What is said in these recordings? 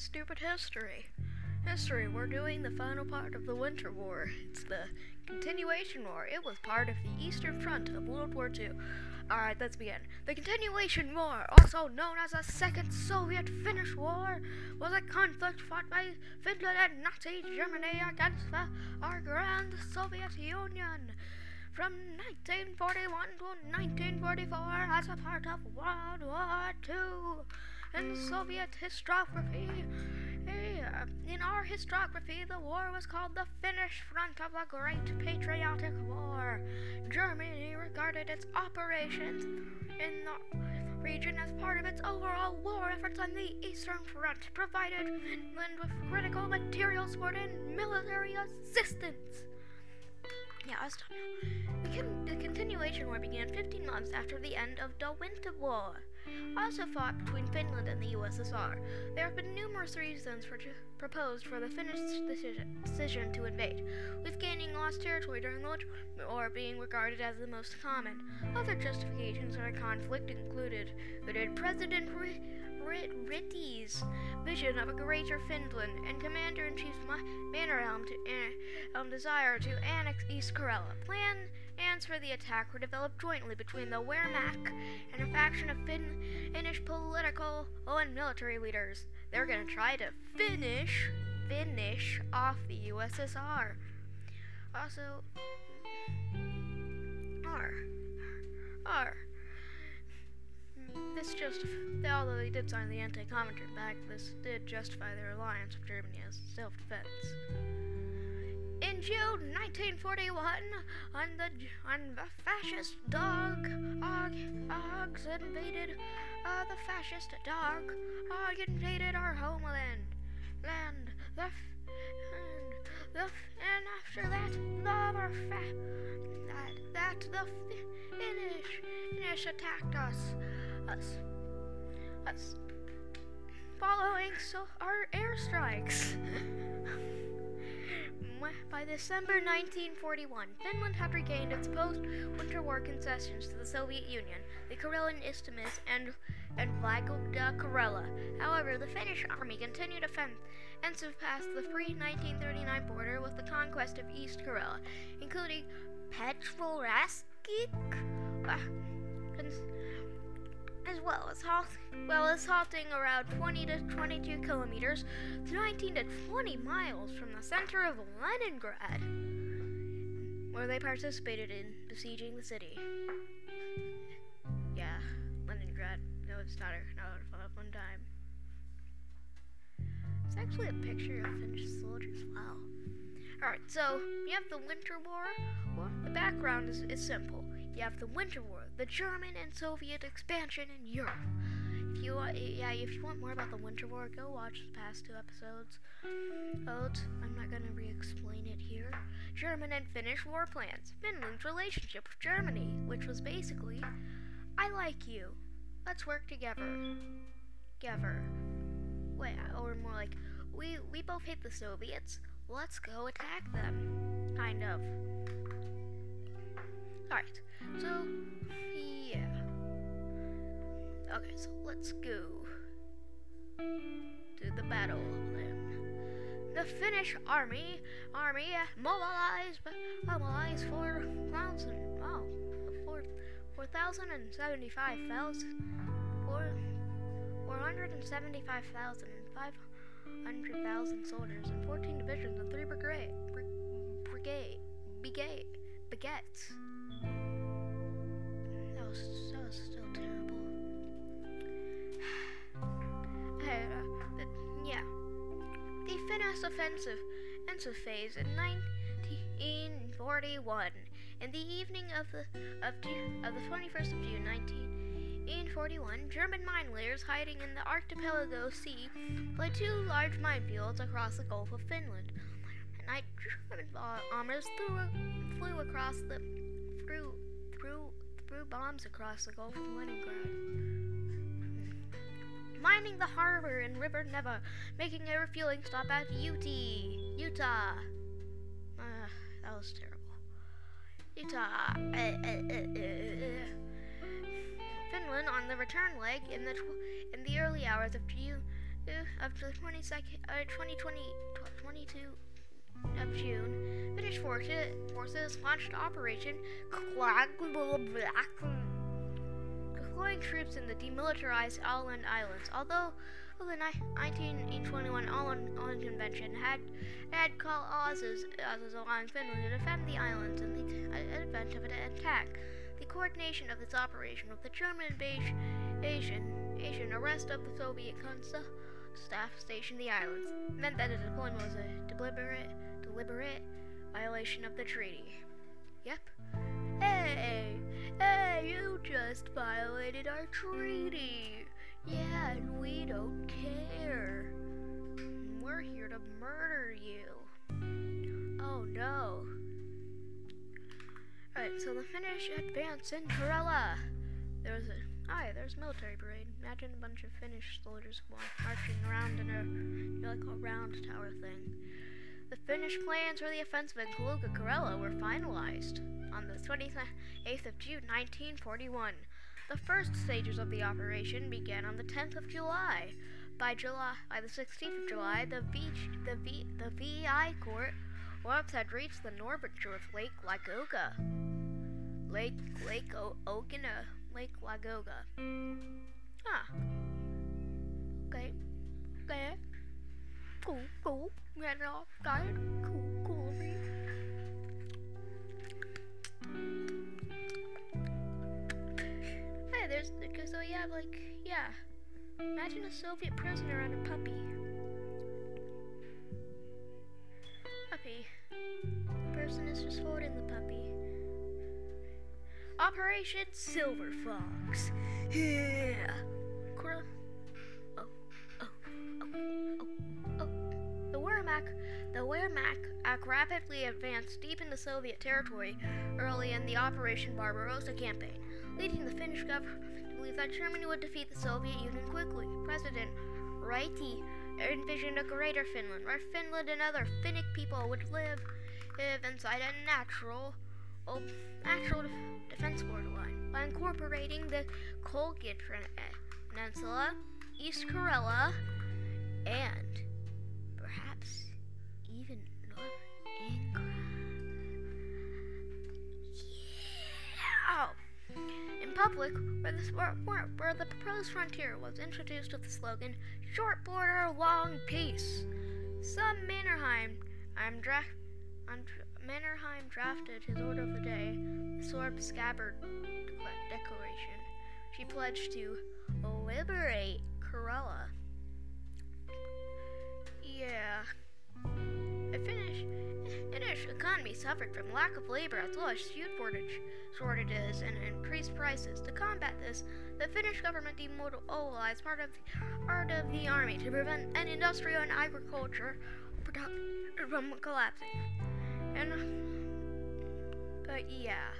stupid history. History, we're doing the final part of the Winter War. It's the continuation war. It was part of the Eastern Front of World War II. Alright, let's begin. The Continuation War, also known as the Second Soviet Finnish War, was a conflict fought by Finland and Nazi Germany against the, our grand Soviet Union. From 1941 to 1944, as a part of World War II. In Soviet historiography, eh, in our historiography, the war was called the Finnish Front of the Great Patriotic War. Germany regarded its operations in the region as part of its overall war efforts on the Eastern Front, provided Finland with critical material support and military assistance. Yeah, I'll stop now. The, con- the continuation war began 15 months after the end of the Winter War. Also fought between Finland and the USSR. There have been numerous reasons for proposed for the Finnish decision, decision to invade, with gaining lost territory during the war being regarded as the most common. Other justifications for the conflict included President R- R- Ryti's vision of a greater Finland and Commander in Chief Mannerheim to, uh, um, desire to annex East Karela. Plans for the attack were developed jointly between the Wehrmacht and a faction of Finnish political and military leaders. They're going to try to finish, finish off the USSR. Also, R, R. This just, although they did sign the Anti-Comintern pact, this did justify their alliance with Germany as self-defense. In June 1941, on the on the fascist dog og, Ogs invaded uh, the fascist dog Og invaded our homeland land the f- and the f- and after that the other fa- that that the Finnish Finnish attacked us us us following so our airstrikes. By December 1941, Finland had regained its post-Winter War concessions to the Soviet Union, the Karelian Isthmus, and and Vlagda Karela. However, the Finnish army continued offensive past the pre-1939 border with the conquest of East Karela, including Petroraskik, as well as well as halting around 20 to 22 kilometers to 19 to 20 miles from the center of Leningrad, where they participated in besieging the city. Yeah, Leningrad. No, it's not a, not a fun time. It's actually a picture of Finnish soldiers. Wow. Alright, so you have the Winter War. Well, the background is, is simple. You have the Winter War, the German and Soviet expansion in Europe. If you uh, yeah, if you want more about the Winter War, go watch the past two episodes. Odes, I'm not gonna re-explain it here. German and Finnish war plans. Finland's relationship with Germany, which was basically, I like you. Let's work together. Together. Wait, or more like, we we both hate the Soviets. Let's go attack them. Kind of. Alright, so, yeah. Okay, so let's go to the battle then. The Finnish army, army mobilized, mobilized 4,000, wow, 4,075,000, 475,000 and 500,000 soldiers and 14 divisions and 3 brigade, brigade, brigade, baguettes still terrible. uh, but, yeah. The Finnish offensive, offensive phase in 1941. In the evening of the of, of the 21st of June 1941, German mine layers hiding in the archipelago sea played two large minefields across the Gulf of Finland. At night, German bombers flew, flew across the through threw bombs across the Gulf of Leningrad. Mining the harbor in River Neva, making a refueling stop at UT, Utah. Uh, that was terrible. Utah. Uh, uh, Finland on the return leg in the tw- in the early hours of June uh, of the 22nd, uh, 2020, 22 of June, Finnish forces, launched Operation deploying troops in the demilitarized Åland Islands. Although the 1921 Åland, Åland Convention had had clauses as allowing Finland to defend the islands in the uh, event of an attack, the coordination of this operation with the German invasion, Asian arrest of the Soviet consul staff stationed the islands meant that the deployment was a deliberate, deliberate violation of the treaty. Yep. Hey, hey, you just violated our treaty. Yeah, and we don't care. We're here to murder you. Oh no. Alright, so the Finnish advance in Karela. There was a hi, there's a military parade. Imagine a bunch of Finnish soldiers marching around in a like a round tower thing. The Finnish plans for the offensive at Kaluga Karela were finalized on the 28th of June 1941. The first stages of the operation began on the 10th of July. By July, by the 16th of July, the v, the v, the VI court warps had reached the northern shore of Lake Ladoga. Lake Lake o- Lake Ladoga. Ah. Okay. Okay. Cool, cool. Get it off. Got it. Cool, cool of me. Hey, there's because so yeah, like yeah. Imagine a Soviet prisoner and a puppy. Puppy. The person is just holding the puppy. Operation Silver Fox. Yeah. Wehrmacht, the Wehrmacht uh, rapidly advanced deep into Soviet territory early in the Operation Barbarossa campaign, leading the Finnish government to believe that Germany would defeat the Soviet Union quickly. President Ryti envisioned a greater Finland, where Finland and other Finnic people would live, live inside a natural, oh, natural defense borderline by incorporating the Kolgit Peninsula, East Karela, and even. Yeah! In public, where the, where, where, the proposed frontier was introduced with the slogan "Short Border, Long Peace," some Mannerheim, I'm dra- Mannerheim drafted his order of the day, the sword scabbard declaration. She pledged to liberate Karela. Yeah. The Finnish, Finnish economy suffered from lack of labor as well as huge shortages and increased prices. To combat this, the Finnish government demobilized part of the, part of the army to prevent an industrial and agriculture from collapsing. And but yeah.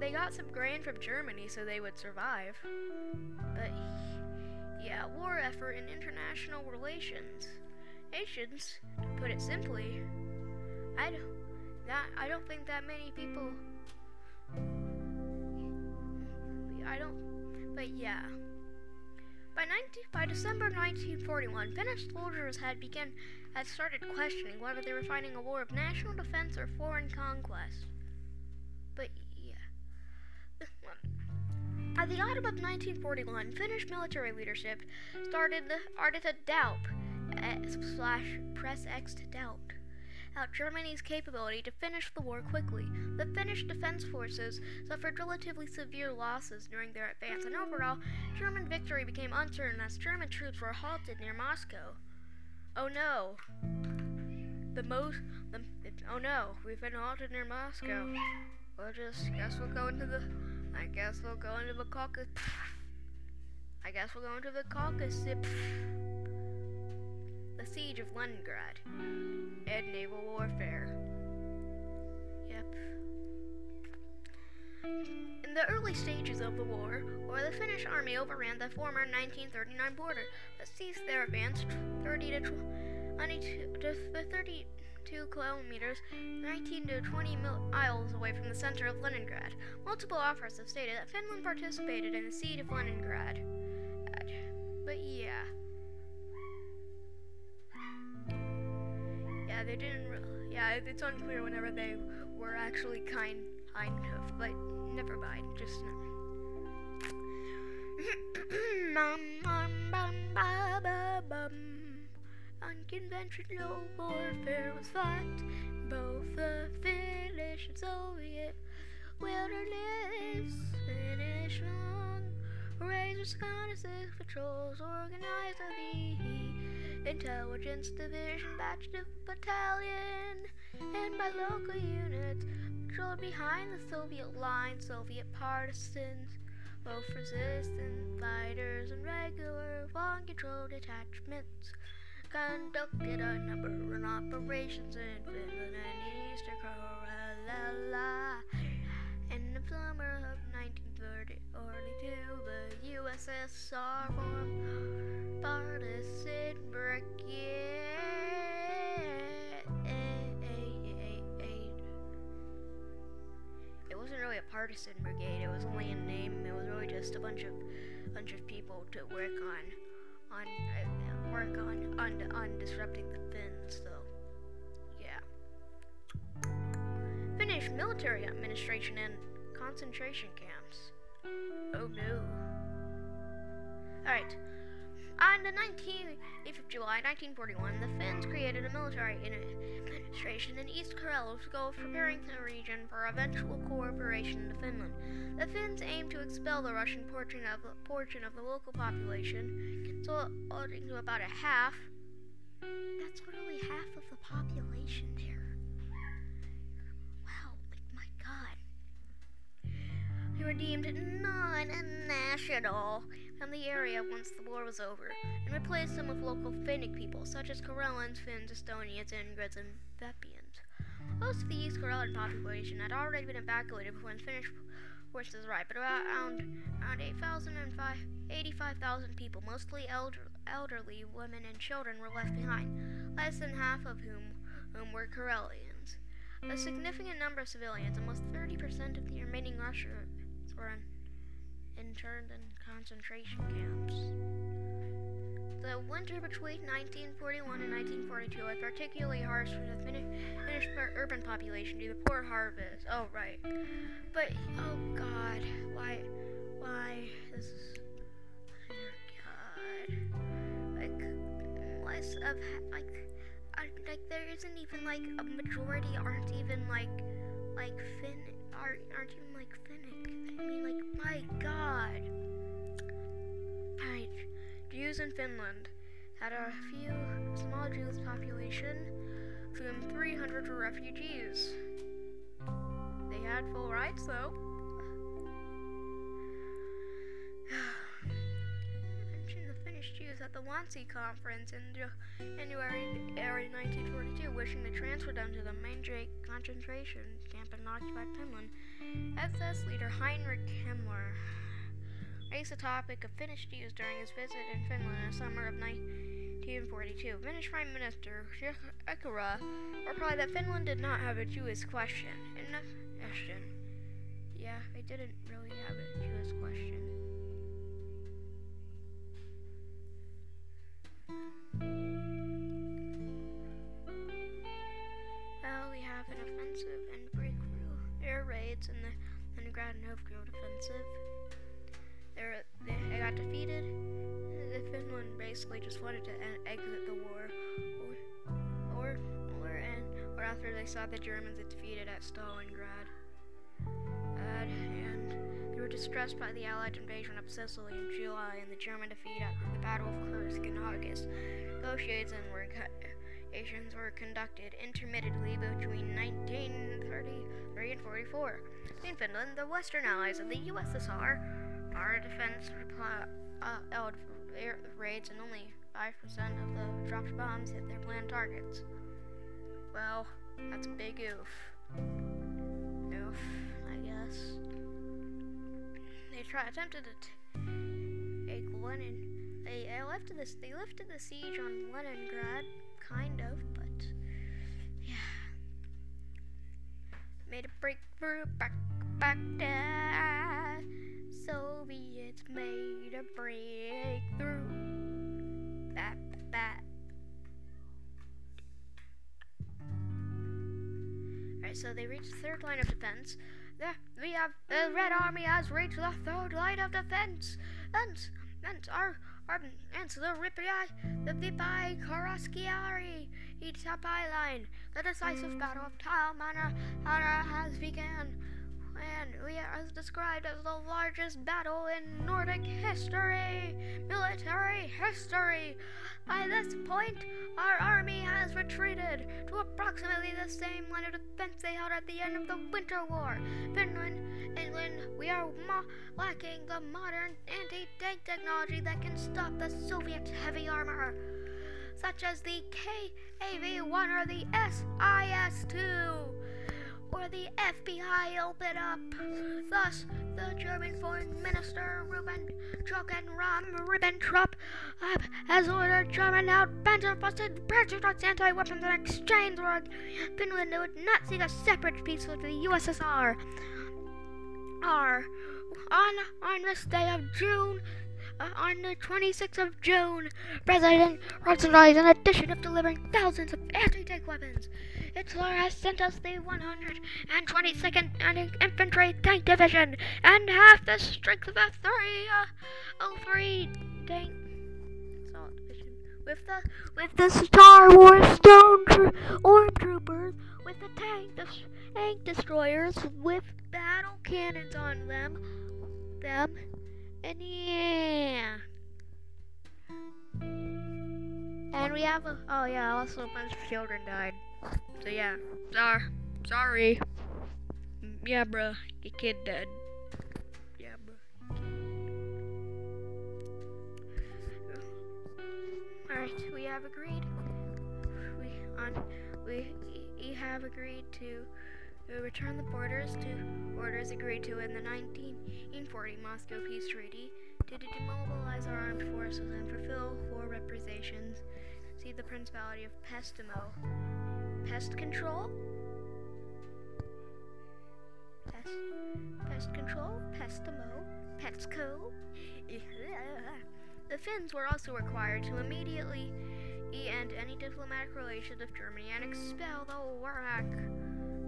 They got some grain from Germany so they would survive. But yeah, war effort in international relations. Nations, to put it simply. I don't that I don't think that many people I don't but yeah. By, 19, by December 1941, Finnish soldiers had begun had started questioning whether they were fighting a war of national defense or foreign conquest. At the autumn of 1941, Finnish military leadership started the to doubt uh, slash press X to doubt out Germany's capability to finish the war quickly. The Finnish defense forces suffered relatively severe losses during their advance, and overall, German victory became uncertain as German troops were halted near Moscow. Oh no! The most, the, oh no, we've been halted near Moscow. We'll just guess we'll go into the, I guess we'll go into the Caucasus. I guess we'll go into the Caucasus the siege of Leningrad, and naval warfare. Yep. In the early stages of the war, where the Finnish army overran the former 1939 border, but ceased their advance 30 to 22 to the 30 2 kilometers, 19 to 20 miles away from the center of Leningrad. Multiple authors have stated that Finland participated in the siege of Leningrad. But yeah. Yeah, they didn't. Re- yeah, it's unclear whenever they were actually kind, kind of. But never mind. Just. Unconventional warfare was fought both the Finnish and Soviet wilderness. Finnish long razors, reconnaissance patrols organized the intelligence division, batch of battalion, and by local units patrolled behind the Soviet line. Soviet partisans both resistant fighters and regular long control detachments conducted a number of operations in Finland and Eastern Carolina. In the summer of 1932, the USSR formed partisan brigade. It wasn't really a partisan brigade. It was only a name. It was really just a bunch of bunch of people to work on on. Work on, on, disrupting the Finns, though. Yeah. Finnish military administration and concentration camps. Oh no. Alright. Uh, On the 19th of July 1941, the Finns created a military administration in East Karelia to preparing the region for eventual cooperation into Finland. The Finns aimed to expel the Russian portion of, portion of the local population according to about a half, that's literally half of the population there. Wow, my god. They were deemed non-national from the area once the war was over, and replaced them with local Finnic people, such as Karelans, Finns, Estonians, Ingrids, and Vepians. Most of the East Karelian population had already been evacuated when Finnish forces arrived, but around, around 8,005 85,000 people, mostly elder, elderly women and children, were left behind, less than half of whom, whom were Karelians. A significant number of civilians, almost 30% of the remaining Russians, were interned in concentration camps. The winter between 1941 and 1942 was particularly harsh for the Finnish urban population due to poor harvest. Oh, right. But, oh god, why, why, this is oh god. Like, less of like like there isn't even like a majority aren't even like like Finn aren't, aren't even like Finnic. I mean like my god. Jews in Finland had a few small Jewish population, of whom 300 were refugees. They had full rights though. Mentioned the Finnish Jews at the Wannsee Conference in January 1942, wishing to transfer them to the Mainjake concentration camp in occupied Finland. SS leader Heinrich Himmler raised the topic of Finnish Jews during his visit in Finland in the summer of 1942. Finnish Prime Minister Ekura replied that Finland did not have a Jewish question. Enough question. Yeah, they didn't really have a Jewish question. Well, we have an offensive and breakthrough air raids in the Leningrad Novgorod offensive. They're, they, they got defeated. The Finland basically just wanted to exit the war, or or or, and, or after they saw the Germans had defeated at Stalingrad. Uh, and they were distressed by the Allied invasion of Sicily in July and the German defeat at the Battle of Kursk in August. Negotiations were, negotiations were conducted intermittently between 1933 and 44. In Finland, the Western allies of the USSR, our defense reply, uh, air raids and only 5% of the dropped bombs hit their planned targets. Well, that's a big oof. Oof, I guess. They try, attempted to take Lenin they, lifted this. They lifted the siege on Leningrad, kind of, but yeah. made a breakthrough back back there. Soviets made a breakthrough. Bat bat. Alright, so they reached the third line of defense. There, we have the Red Army has reached the third line of defense. Fence, fence, our, our, and the Ripai, the Vipai Karaskiari, Itapai line. The decisive battle of Talmana has begun and we are described as the largest battle in Nordic history, military history. By this point, our army has retreated to approximately the same line of defense they held at the end of the Winter War. Finland, England, we are lacking the modern anti-tank technology that can stop the Soviet heavy armor, such as the KAV-1 or the SIS-2 or the FBI open up. Thus, the German Foreign Minister Ruben Ram Ribbentrop uh, has ordered German outbanter-busted Patriots anti-weapons and exchange work. Finland would not seek a separate peace with the USSR. R. On, on this day of June, uh, on the 26th of June, President Rosenthal, in addition of delivering thousands of anti-tank weapons, Hitler has sent us the 122nd Infantry Tank Division and half the strength of the 303 uh, tank division. With the with the Star Wars Stone tro- Troopers, with the tank the tank destroyers with battle cannons on them, them, and yeah. And we have a, oh yeah, also a bunch of children died. So yeah, sorry, sorry. Yeah, bro, your kid dead. Yeah, bro. Alright, we have agreed. We on we we have agreed to return the borders to orders agreed to in the 1940 Moscow Peace Treaty to demobilize our armed forces and fulfill war reparations. See the Principality of Pestimo. Pest control? Pest, pest control? Pestimo? Petsco? the Finns were also required to immediately end any diplomatic relations with Germany and expel the work,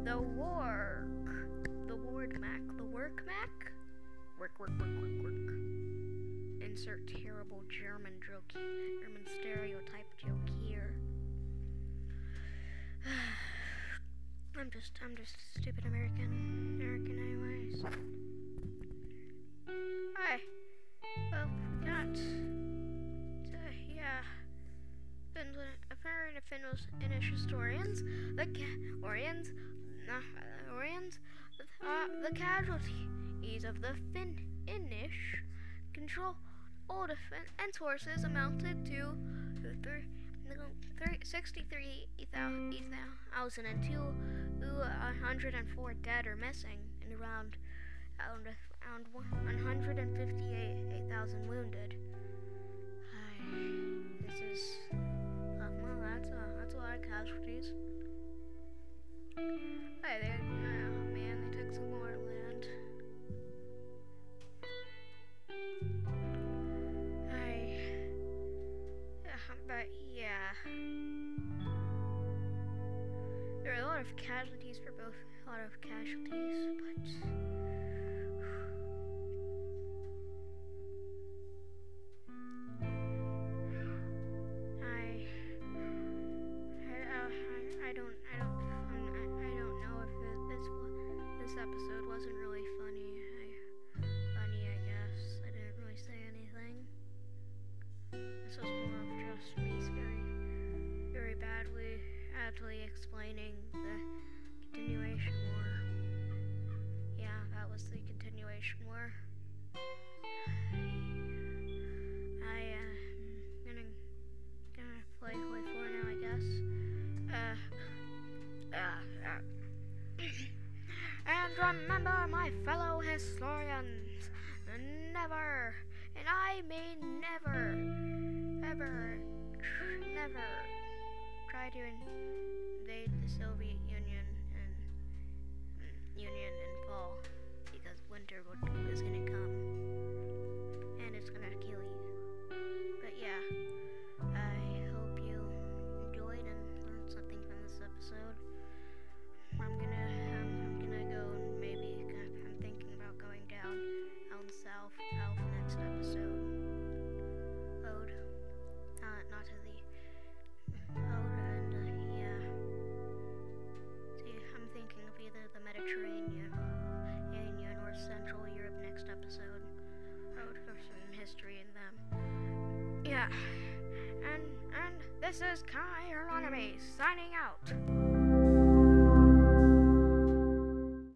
the work, the word mac, the work mac, work, work, work, work, work. Insert terrible German joke, German stereotype joke. I'm just, I'm just a stupid American, American anyways. Hi. Well, got, uh, yeah. Finland, apparently the Finnish historians, the ca- Orions, uh, Orions, uh, the casualties of the Finnish control all defense forces amounted to 63,204 dead or missing, and around, around, around 158,000 wounded. this is, uh, well, that's a, that's a lot of casualties. Hey, they, oh man, they took some more There are a lot of casualties for both. A lot of casualties, but. Explaining the continuation war. Yeah, that was the continuation war. This is Kai Erlonomy signing out.